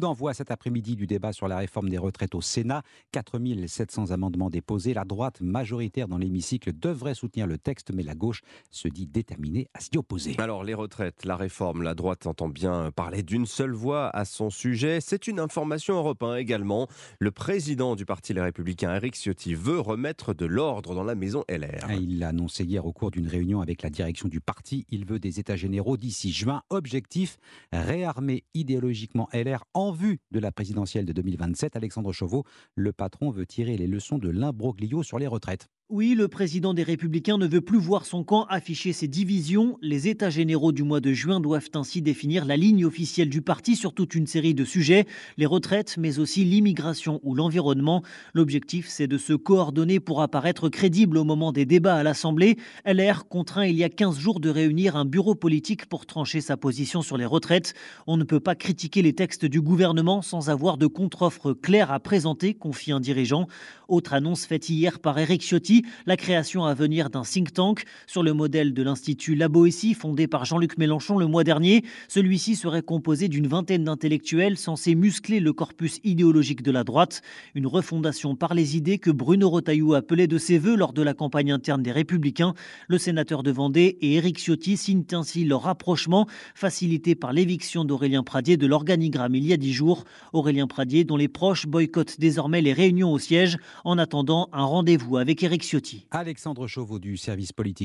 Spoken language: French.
D'envoi cet après-midi du débat sur la réforme des retraites au Sénat. 4700 amendements déposés. La droite majoritaire dans l'hémicycle devrait soutenir le texte, mais la gauche se dit déterminée à s'y opposer. Alors, les retraites, la réforme, la droite entend bien parler d'une seule voix à son sujet. C'est une information européenne également. Le président du Parti Les Républicains, Eric Ciotti, veut remettre de l'ordre dans la maison LR. Il l'a annoncé hier au cours d'une réunion avec la direction du parti. Il veut des états généraux d'ici juin. Objectif réarmer idéologiquement LR en en vue de la présidentielle de 2027. Alexandre Chauveau, le patron, veut tirer les leçons de l'imbroglio sur les retraites. Oui, le président des Républicains ne veut plus voir son camp afficher ses divisions. Les États généraux du mois de juin doivent ainsi définir la ligne officielle du parti sur toute une série de sujets, les retraites, mais aussi l'immigration ou l'environnement. L'objectif, c'est de se coordonner pour apparaître crédible au moment des débats à l'Assemblée. LR contraint il y a 15 jours de réunir un bureau politique pour trancher sa position sur les retraites. On ne peut pas critiquer les textes du gouvernement sans avoir de contre-offre claire à présenter, confie un dirigeant. Autre annonce faite hier par Eric Ciotti la création à venir d'un think tank sur le modèle de l'Institut La Boétie fondé par Jean-Luc Mélenchon le mois dernier. Celui-ci serait composé d'une vingtaine d'intellectuels censés muscler le corpus idéologique de la droite. Une refondation par les idées que Bruno Retailleau appelait de ses voeux lors de la campagne interne des Républicains. Le sénateur de Vendée et Éric Ciotti signent ainsi leur rapprochement, facilité par l'éviction d'Aurélien Pradier de l'organigramme il y a dix jours. Aurélien Pradier, dont les proches boycottent désormais les réunions au siège en attendant un rendez-vous avec Éric Alexandre Chauveau du service politique